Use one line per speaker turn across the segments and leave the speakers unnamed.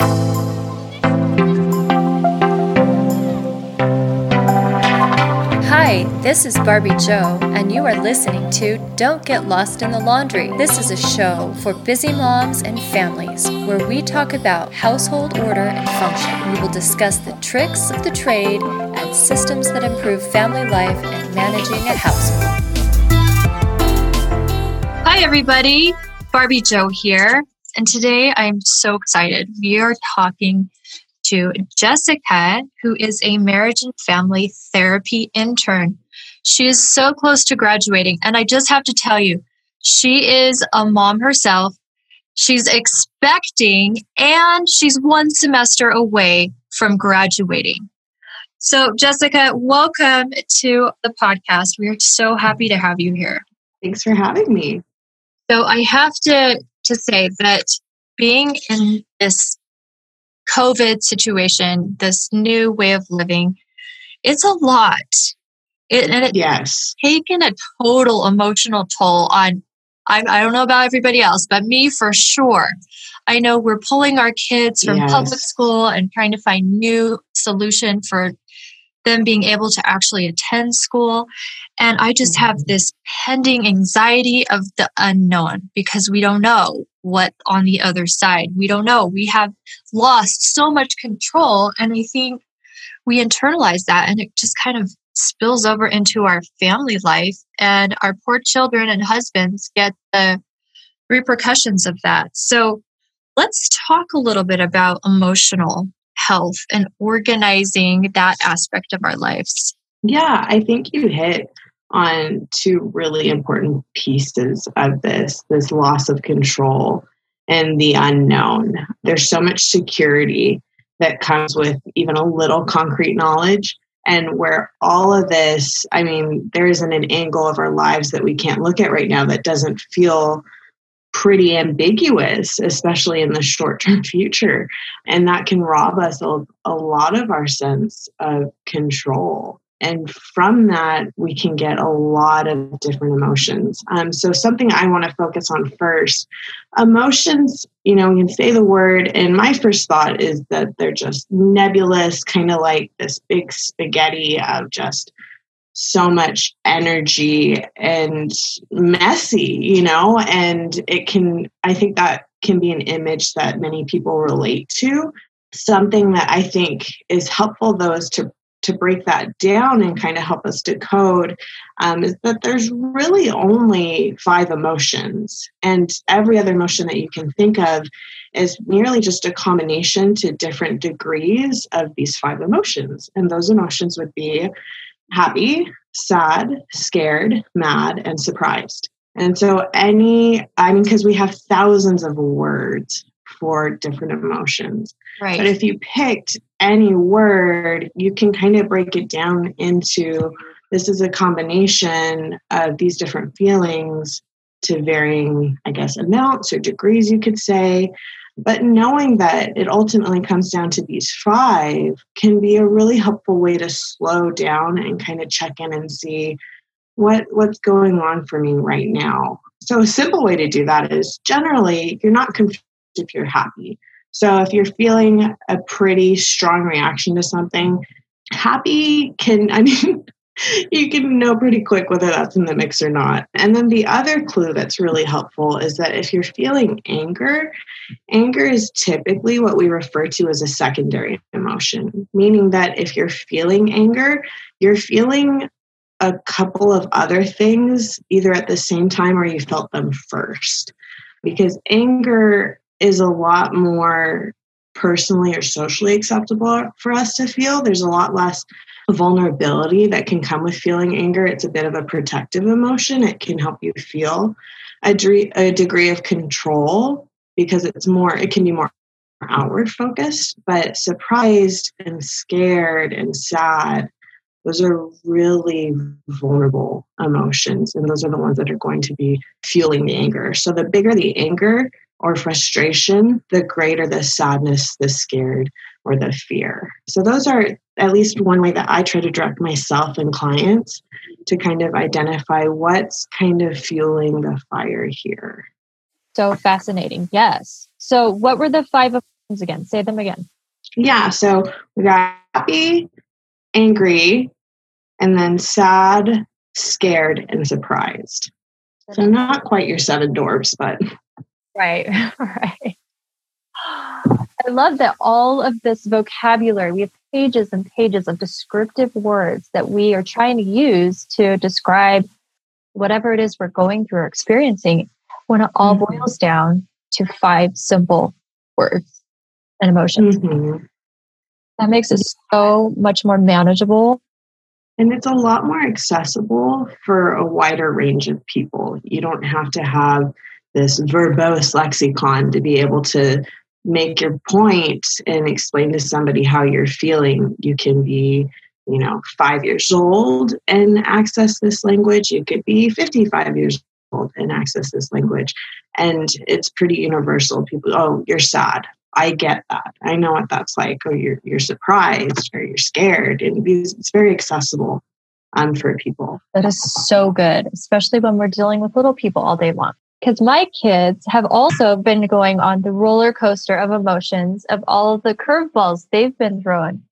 Hi, this is Barbie Joe, and you are listening to Don't Get Lost in the Laundry. This is a show for busy moms and families where we talk about household order and function. We will discuss the tricks of the trade and systems that improve family life and managing a household. Hi, everybody. Barbie Joe here, and today I'm so excited. We are talking to Jessica, who is a marriage and family therapy intern. She is so close to graduating, and I just have to tell you, she is a mom herself. She's expecting, and she's one semester away from graduating. So, Jessica, welcome to the podcast. We are so happy to have you here.
Thanks for having me.
So, I have to, to say that being in this COVID situation, this new way of living, it's a lot. It, and it's
yes.
taken a total emotional toll on, I, I don't know about everybody else, but me for sure. I know we're pulling our kids from yes. public school and trying to find new solution for them being able to actually attend school. And I just have mm-hmm. this pending anxiety of the unknown because we don't know what on the other side. We don't know. We have lost so much control. And I think we internalize that and it just kind of spills over into our family life. And our poor children and husbands get the repercussions of that. So let's talk a little bit about emotional health and organizing that aspect of our lives.
Yeah, I think you hit on two really important pieces of this this loss of control and the unknown. There's so much security that comes with even a little concrete knowledge. And where all of this, I mean, there isn't an angle of our lives that we can't look at right now that doesn't feel pretty ambiguous, especially in the short term future. And that can rob us of a lot of our sense of control. And from that, we can get a lot of different emotions. Um, so, something I want to focus on first emotions, you know, we can say the word, and my first thought is that they're just nebulous, kind of like this big spaghetti of just so much energy and messy, you know, and it can, I think that can be an image that many people relate to. Something that I think is helpful though is to to break that down and kind of help us decode um, is that there's really only five emotions. And every other emotion that you can think of is merely just a combination to different degrees of these five emotions. And those emotions would be happy, sad, scared, mad, and surprised. And so, any, I mean, because we have thousands of words for different emotions.
Right.
But if you picked any word, you can kind of break it down into this is a combination of these different feelings to varying, I guess, amounts or degrees, you could say. But knowing that it ultimately comes down to these five can be a really helpful way to slow down and kind of check in and see what what's going on for me right now. So a simple way to do that is generally you're not confused if you're happy. So if you're feeling a pretty strong reaction to something, happy can I mean you can know pretty quick whether that's in the mix or not. And then the other clue that's really helpful is that if you're feeling anger, anger is typically what we refer to as a secondary emotion, meaning that if you're feeling anger, you're feeling a couple of other things either at the same time or you felt them first. Because anger is a lot more personally or socially acceptable for us to feel. There's a lot less vulnerability that can come with feeling anger. It's a bit of a protective emotion. It can help you feel a, degree, a degree of control because it's more, it can be more outward focused, but surprised and scared and sad, those are really vulnerable emotions. And those are the ones that are going to be fueling the anger. So the bigger the anger or frustration, the greater the sadness, the scared, or the fear. So, those are at least one way that I try to direct myself and clients to kind of identify what's kind of fueling the fire here.
So fascinating. Yes. So, what were the five again. Say them again.
Yeah. So we got happy, angry, and then sad, scared, and surprised. So not quite your seven dwarfs, but
right, right. I love that all of this vocabulary, we have pages and pages of descriptive words that we are trying to use to describe whatever it is we're going through or experiencing when it all mm-hmm. boils down to five simple words and emotions. Mm-hmm. That makes it so much more manageable.
And it's a lot more accessible for a wider range of people. You don't have to have this verbose lexicon to be able to make your point and explain to somebody how you're feeling. You can be, you know, five years old and access this language. You could be 55 years old and access this language. And it's pretty universal. People, oh, you're sad. I get that. I know what that's like. Or you're you're surprised or you're scared. And it's very accessible um, for people.
That is so good, especially when we're dealing with little people all day long because my kids have also been going on the roller coaster of emotions of all of the curveballs they've been thrown.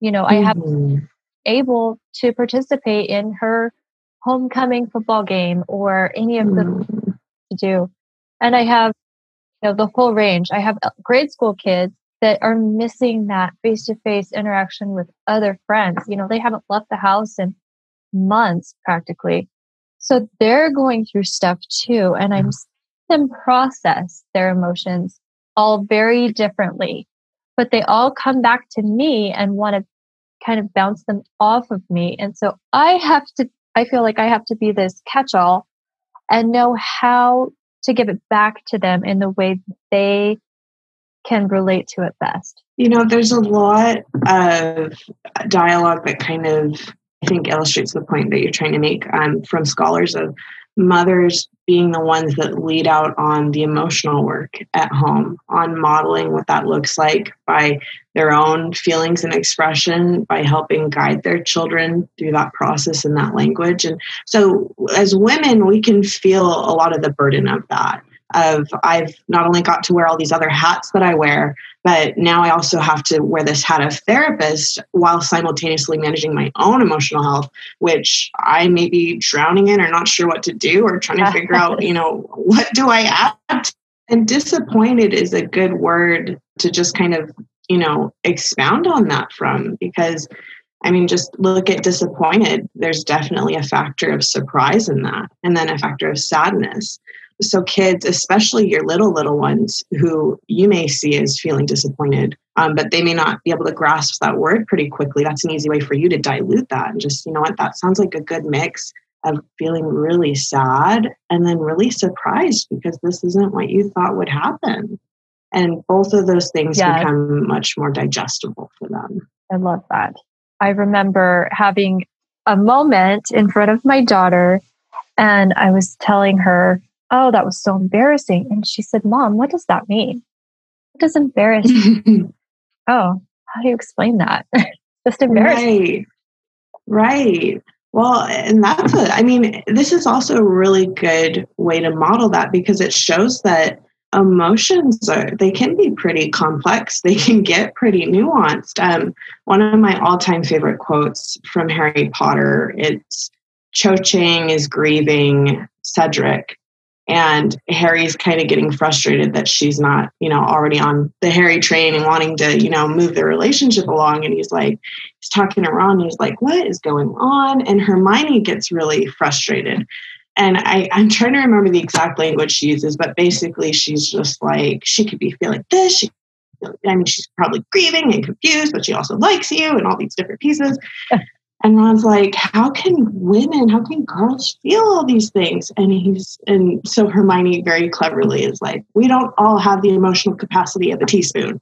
You know, mm-hmm. I have mm-hmm. able to participate in her homecoming football game or any of the mm-hmm. to do. And I have, you know, the whole range. I have grade school kids that are missing that face to face interaction with other friends. You know, they haven't left the house in months practically. So they're going through stuff too. And I'm mm-hmm. seeing them process their emotions all very differently. But they all come back to me and want to kind of bounce them off of me. And so I have to, I feel like I have to be this catch all and know how to give it back to them in the way they can relate to it best.
You know, there's a lot of dialogue that kind of I think illustrates the point that you're trying to make um, from scholars of mothers being the ones that lead out on the emotional work at home, on modeling what that looks like by their own feelings and expression, by helping guide their children through that process and that language. And so, as women, we can feel a lot of the burden of that of I've not only got to wear all these other hats that I wear, but now I also have to wear this hat of therapist while simultaneously managing my own emotional health, which I may be drowning in or not sure what to do or trying to figure out, you know, what do I add? And disappointed is a good word to just kind of, you know, expound on that from because I mean, just look at disappointed. There's definitely a factor of surprise in that, and then a factor of sadness so kids especially your little little ones who you may see as feeling disappointed um, but they may not be able to grasp that word pretty quickly that's an easy way for you to dilute that and just you know what? That sounds like a good mix of feeling really sad and then really surprised because this isn't what you thought would happen. And both of those things become much more digestible for them.
I love that. I remember having a moment in front of my daughter and i was telling her oh, that was so embarrassing. And she said, Mom, what does that mean? What does embarrassing? oh, how do you explain that? Just embarrassing.
Right. Right. Well, and that's a, I mean, this is also a really good way to model that because it shows that emotions are, they can be pretty complex. They can get pretty nuanced. Um, one of my all time favorite quotes from Harry Potter, it's Cho Chang is grieving Cedric and Harry's kind of getting frustrated that she's not, you know, already on the Harry train and wanting to, you know, move the relationship along. And he's like, he's talking to Ron. He's like, what is going on? And Hermione gets really frustrated. And I, I'm trying to remember the exact language she uses, but basically she's just like, she could be feeling this. She, I mean, she's probably grieving and confused, but she also likes you and all these different pieces. And Ron's like, how can women, how can girls feel all these things? And he's, and so Hermione very cleverly is like, we don't all have the emotional capacity of a teaspoon.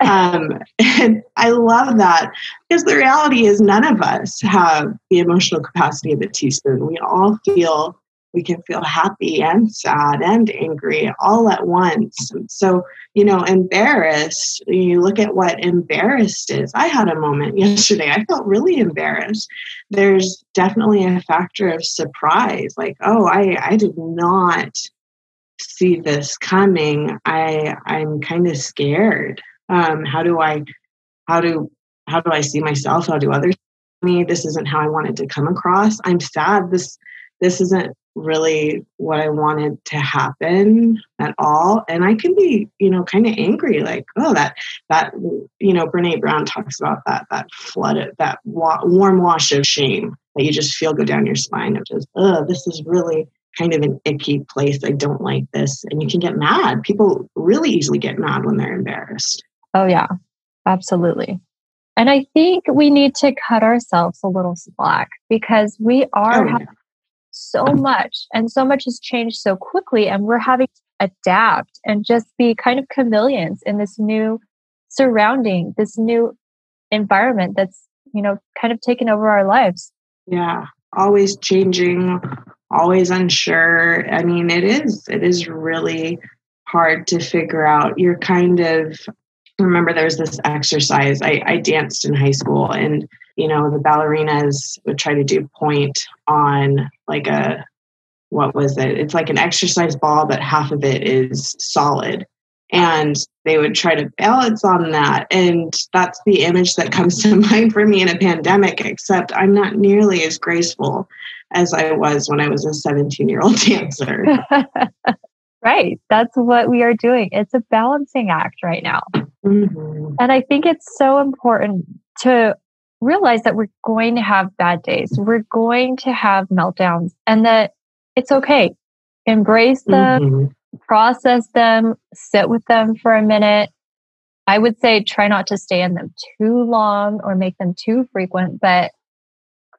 Um, and I love that because the reality is none of us have the emotional capacity of a teaspoon. We all feel we can feel happy and sad and angry all at once. So, you know, embarrassed, you look at what embarrassed is. I had a moment yesterday, I felt really embarrassed. There's definitely a factor of surprise like, oh, I, I did not see this coming. I, I'm kind of scared Um, how do I, how do, how do I see myself? How do others see me? This isn't how I wanted to come across. I'm sad. This, this isn't really what I wanted to happen at all. And I can be, you know, kind of angry, like, oh, that, that, you know, Brene Brown talks about that, that flood, that wa- warm wash of shame that you just feel go down your spine of just, oh, this is really kind of an icky place. I don't like this. And you can get mad. People really easily get mad when they're embarrassed.
Oh, yeah, absolutely. And I think we need to cut ourselves a little slack because we are oh, yeah so much and so much has changed so quickly and we're having to adapt and just be kind of chameleons in this new surrounding this new environment that's you know kind of taken over our lives.
Yeah always changing always unsure. I mean it is it is really hard to figure out. You're kind of remember there's this exercise. I, I danced in high school and you know the ballerinas would try to do point on like a what was it? It's like an exercise ball but half of it is solid. And they would try to balance on that. And that's the image that comes to mind for me in a pandemic except i'm not nearly as graceful as i was when i was a 17 year old dancer.
Right. That's what we are doing. It's a balancing act right now. Mm-hmm. and i think it's so important to realize that we're going to have bad days. We're going to have meltdowns and that it's okay. Embrace them, mm-hmm. process them, sit with them for a minute. I would say try not to stay in them too long or make them too frequent, but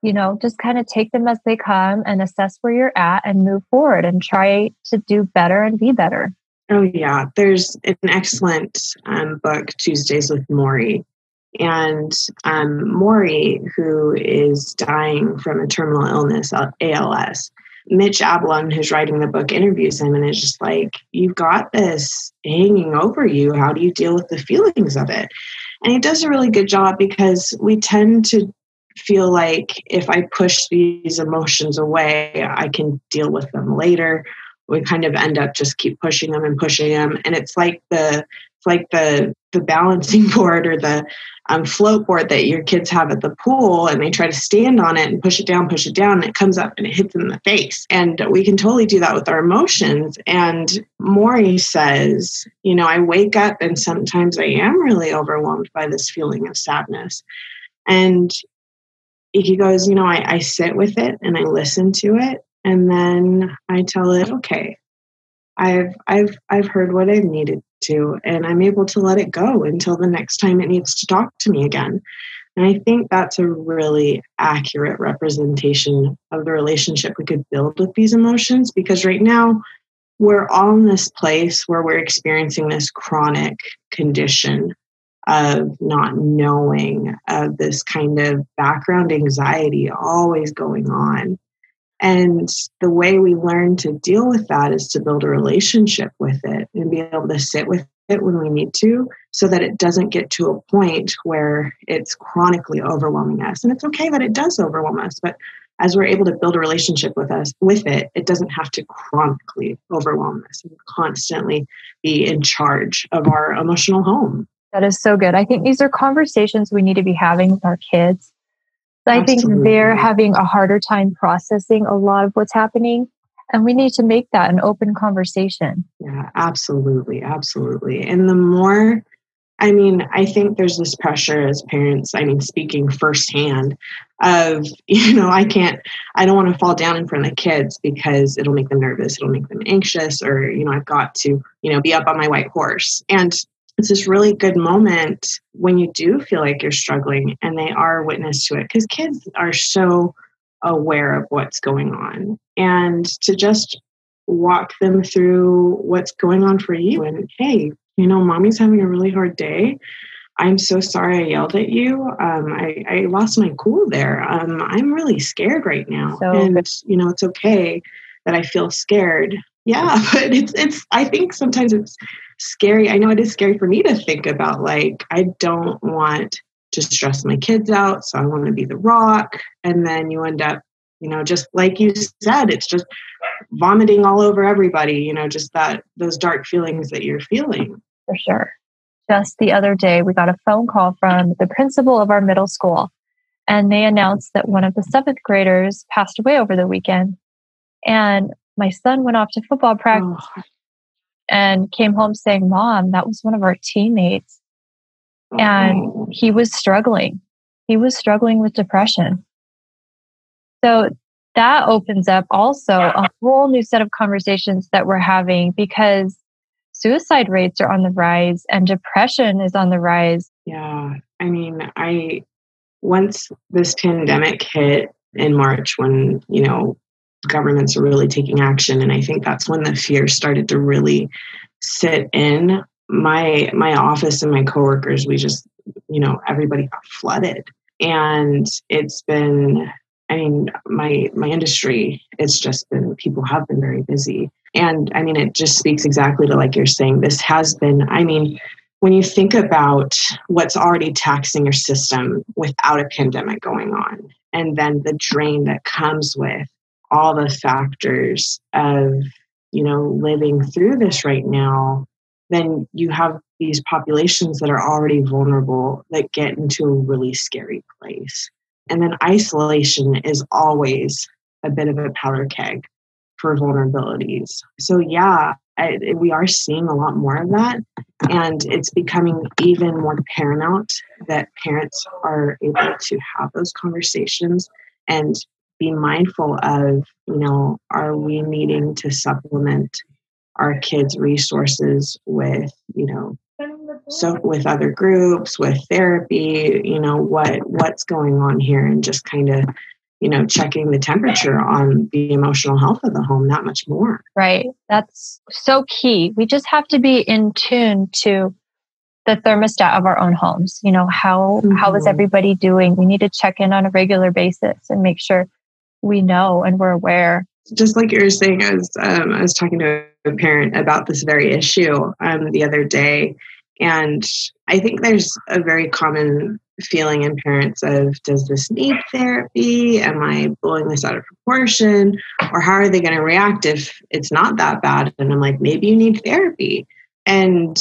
you know, just kind of take them as they come and assess where you're at and move forward and try to do better and be better.
Oh, yeah. There's an excellent um, book, Tuesdays with Morrie, and um, Morrie, who is dying from a terminal illness, ALS, Mitch Albom, who's writing the book, interviews him and is just like, You've got this hanging over you. How do you deal with the feelings of it? And he does a really good job because we tend to feel like if I push these emotions away, I can deal with them later. We kind of end up just keep pushing them and pushing them. And it's like the it's like the the balancing board or the um, float board that your kids have at the pool and they try to stand on it and push it down, push it down, and it comes up and it hits them in the face. And we can totally do that with our emotions. And Morrie says, you know, I wake up and sometimes I am really overwhelmed by this feeling of sadness. And he goes, you know, I, I sit with it and I listen to it. And then I tell it, okay, I've I've I've heard what I've needed to, and I'm able to let it go until the next time it needs to talk to me again. And I think that's a really accurate representation of the relationship we could build with these emotions because right now we're all in this place where we're experiencing this chronic condition of not knowing, of this kind of background anxiety always going on. And the way we learn to deal with that is to build a relationship with it and be able to sit with it when we need to so that it doesn't get to a point where it's chronically overwhelming us. And it's okay that it does overwhelm us, but as we're able to build a relationship with us with it, it doesn't have to chronically overwhelm us and constantly be in charge of our emotional home.
That is so good. I think these are conversations we need to be having with our kids I Absolutely. think they're having a harder time processing a lot of what's happening. And we need to make that an open conversation.
Yeah, absolutely. Absolutely. And the more, I mean, I think there's this pressure as parents, I mean, speaking firsthand of, you know, I can't, I don't want to fall down in front of kids because it'll make them nervous, it'll make them anxious, or, you know, I've got to, you know, be up on my white horse. And it's this really good moment when you do feel like you're struggling and they are witness to it because kids are so aware of what's going on. And to just walk them through what's going on for you and hey you know mommy's having a really hard day. I'm so sorry i yelled at you. Um, I, I lost my cool there. Um, i'm really scared right now. So and good. you know it's okay that i feel scared. Yeah but it's it's i think sometimes it's scary. I know it is scary for me to think about like, I don't want to stress my kids out. So I want to be the rock. And then you end up, you know, just like you said, it's just vomiting all over everybody, you know, just that, those dark feelings that you're feeling.
For sure. just the other day, we got a phone call from the principal of our middle school, and they announced that one of the seventh graders passed away over the weekend. And my son went off to football practice oh. And came home saying, Mom, that was one of our teammates. Oh. And he was struggling. He was struggling with depression. So that opens up also a whole new set of conversations that we're having because suicide rates are on the rise and depression is on the rise.
Yeah. I mean, I, once this pandemic hit in March, when, you know, governments are really taking action, and I think that's when the fear started to really sit in. My my office and my coworkers we just you know everybody got flooded. And it's been I mean, my my industry, it's just been people have been very busy, and I mean, it just speaks exactly to like you're saying. This has been, I mean, when you think about what's already taxing your system without a pandemic going on, and then the drain that comes with all the factors of you know living through this right now, then you have these populations that are already vulnerable that get into a really scary place. And then isolation is always a bit of a powder keg for vulnerabilities. So, yeah, I, we are seeing a lot more of that. And it's becoming even more paramount that parents are able to have those conversations and be mindful of, you know, are we needing to supplement our kids' resources with, you know, so with other groups with therapy you know what what's going on here and just kind of you know checking the temperature on the emotional health of the home that much more
right that's so key we just have to be in tune to the thermostat of our own homes you know how, mm-hmm. how is mm-hmm. everybody doing we need to check in on a regular basis and make sure we know and we're aware
just like you were saying i was um, i was talking to a parent about this very issue um, the other day and I think there's a very common feeling in parents of does this need therapy? Am I blowing this out of proportion? Or how are they going to react if it's not that bad? And I'm like, maybe you need therapy. And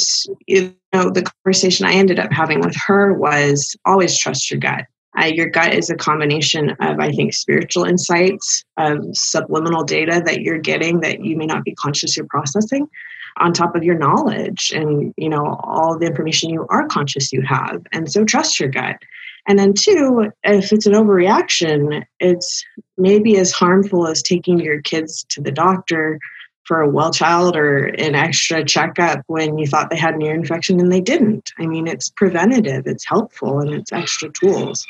you know, the conversation I ended up having with her was always trust your gut. Uh, your gut is a combination of, I think, spiritual insights, of subliminal data that you're getting that you may not be conscious you're processing, on top of your knowledge and you know all the information you are conscious you have. And so trust your gut. And then two if it's an overreaction it's maybe as harmful as taking your kids to the doctor for a well child or an extra checkup when you thought they had an ear infection and they didn't. I mean, it's preventative, it's helpful, and it's extra tools.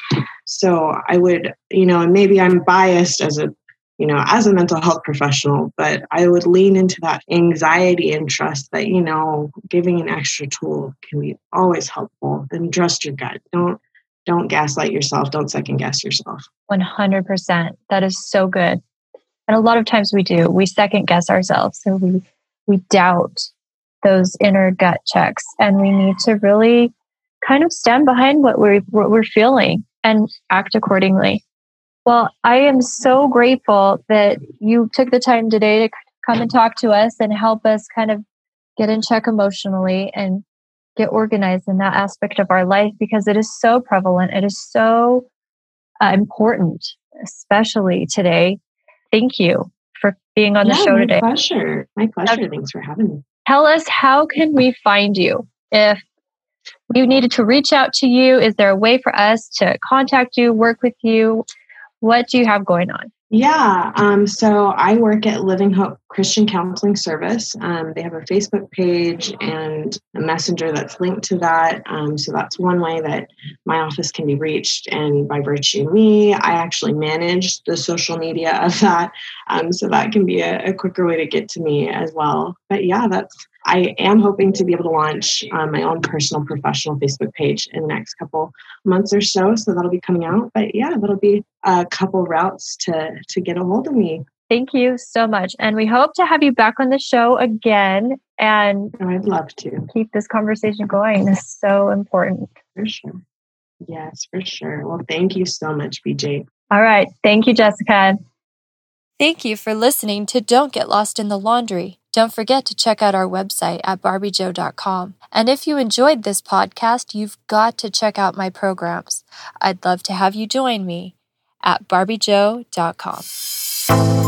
So I would, you know, and maybe I'm biased as a you know, as a mental health professional, but I would lean into that anxiety and trust that, you know, giving an extra tool can be always helpful. And trust your gut. Don't don't gaslight yourself. Don't second guess yourself.
100%. That is so good. And a lot of times we do. We second guess ourselves. So we we doubt those inner gut checks and we need to really kind of stand behind what we're what we're feeling and act accordingly. Well, I am so grateful that you took the time today to come and talk to us and help us kind of get in check emotionally and get organized in that aspect of our life because it is so prevalent. It is so uh, important, especially today. Thank you for being on the yeah, show today.
My pleasure. My pleasure. Thanks for having me.
Tell us how can we find you if we needed to reach out to you? Is there a way for us to contact you, work with you? What do you have going on?
Yeah, um, so I work at Living Hope Christian Counseling Service. Um, they have a Facebook page and a messenger that's linked to that. Um, so that's one way that my office can be reached. And by virtue of me, I actually manage the social media of that. Um, so that can be a, a quicker way to get to me as well. But yeah, that's I am hoping to be able to launch um, my own personal professional Facebook page in the next couple months or so. So that'll be coming out. But yeah, that'll be a couple routes to to get a hold of me.
Thank you so much. And we hope to have you back on the show again and
oh, I'd love to
keep this conversation going. It's so important.
For sure. Yes, for sure. Well, thank you so much, BJ.
All right. Thank you, Jessica. Thank you for listening to Don't Get Lost in the Laundry. Don't forget to check out our website at barbiejoe.com. And if you enjoyed this podcast, you've got to check out my programs. I'd love to have you join me at barbiejoe.com.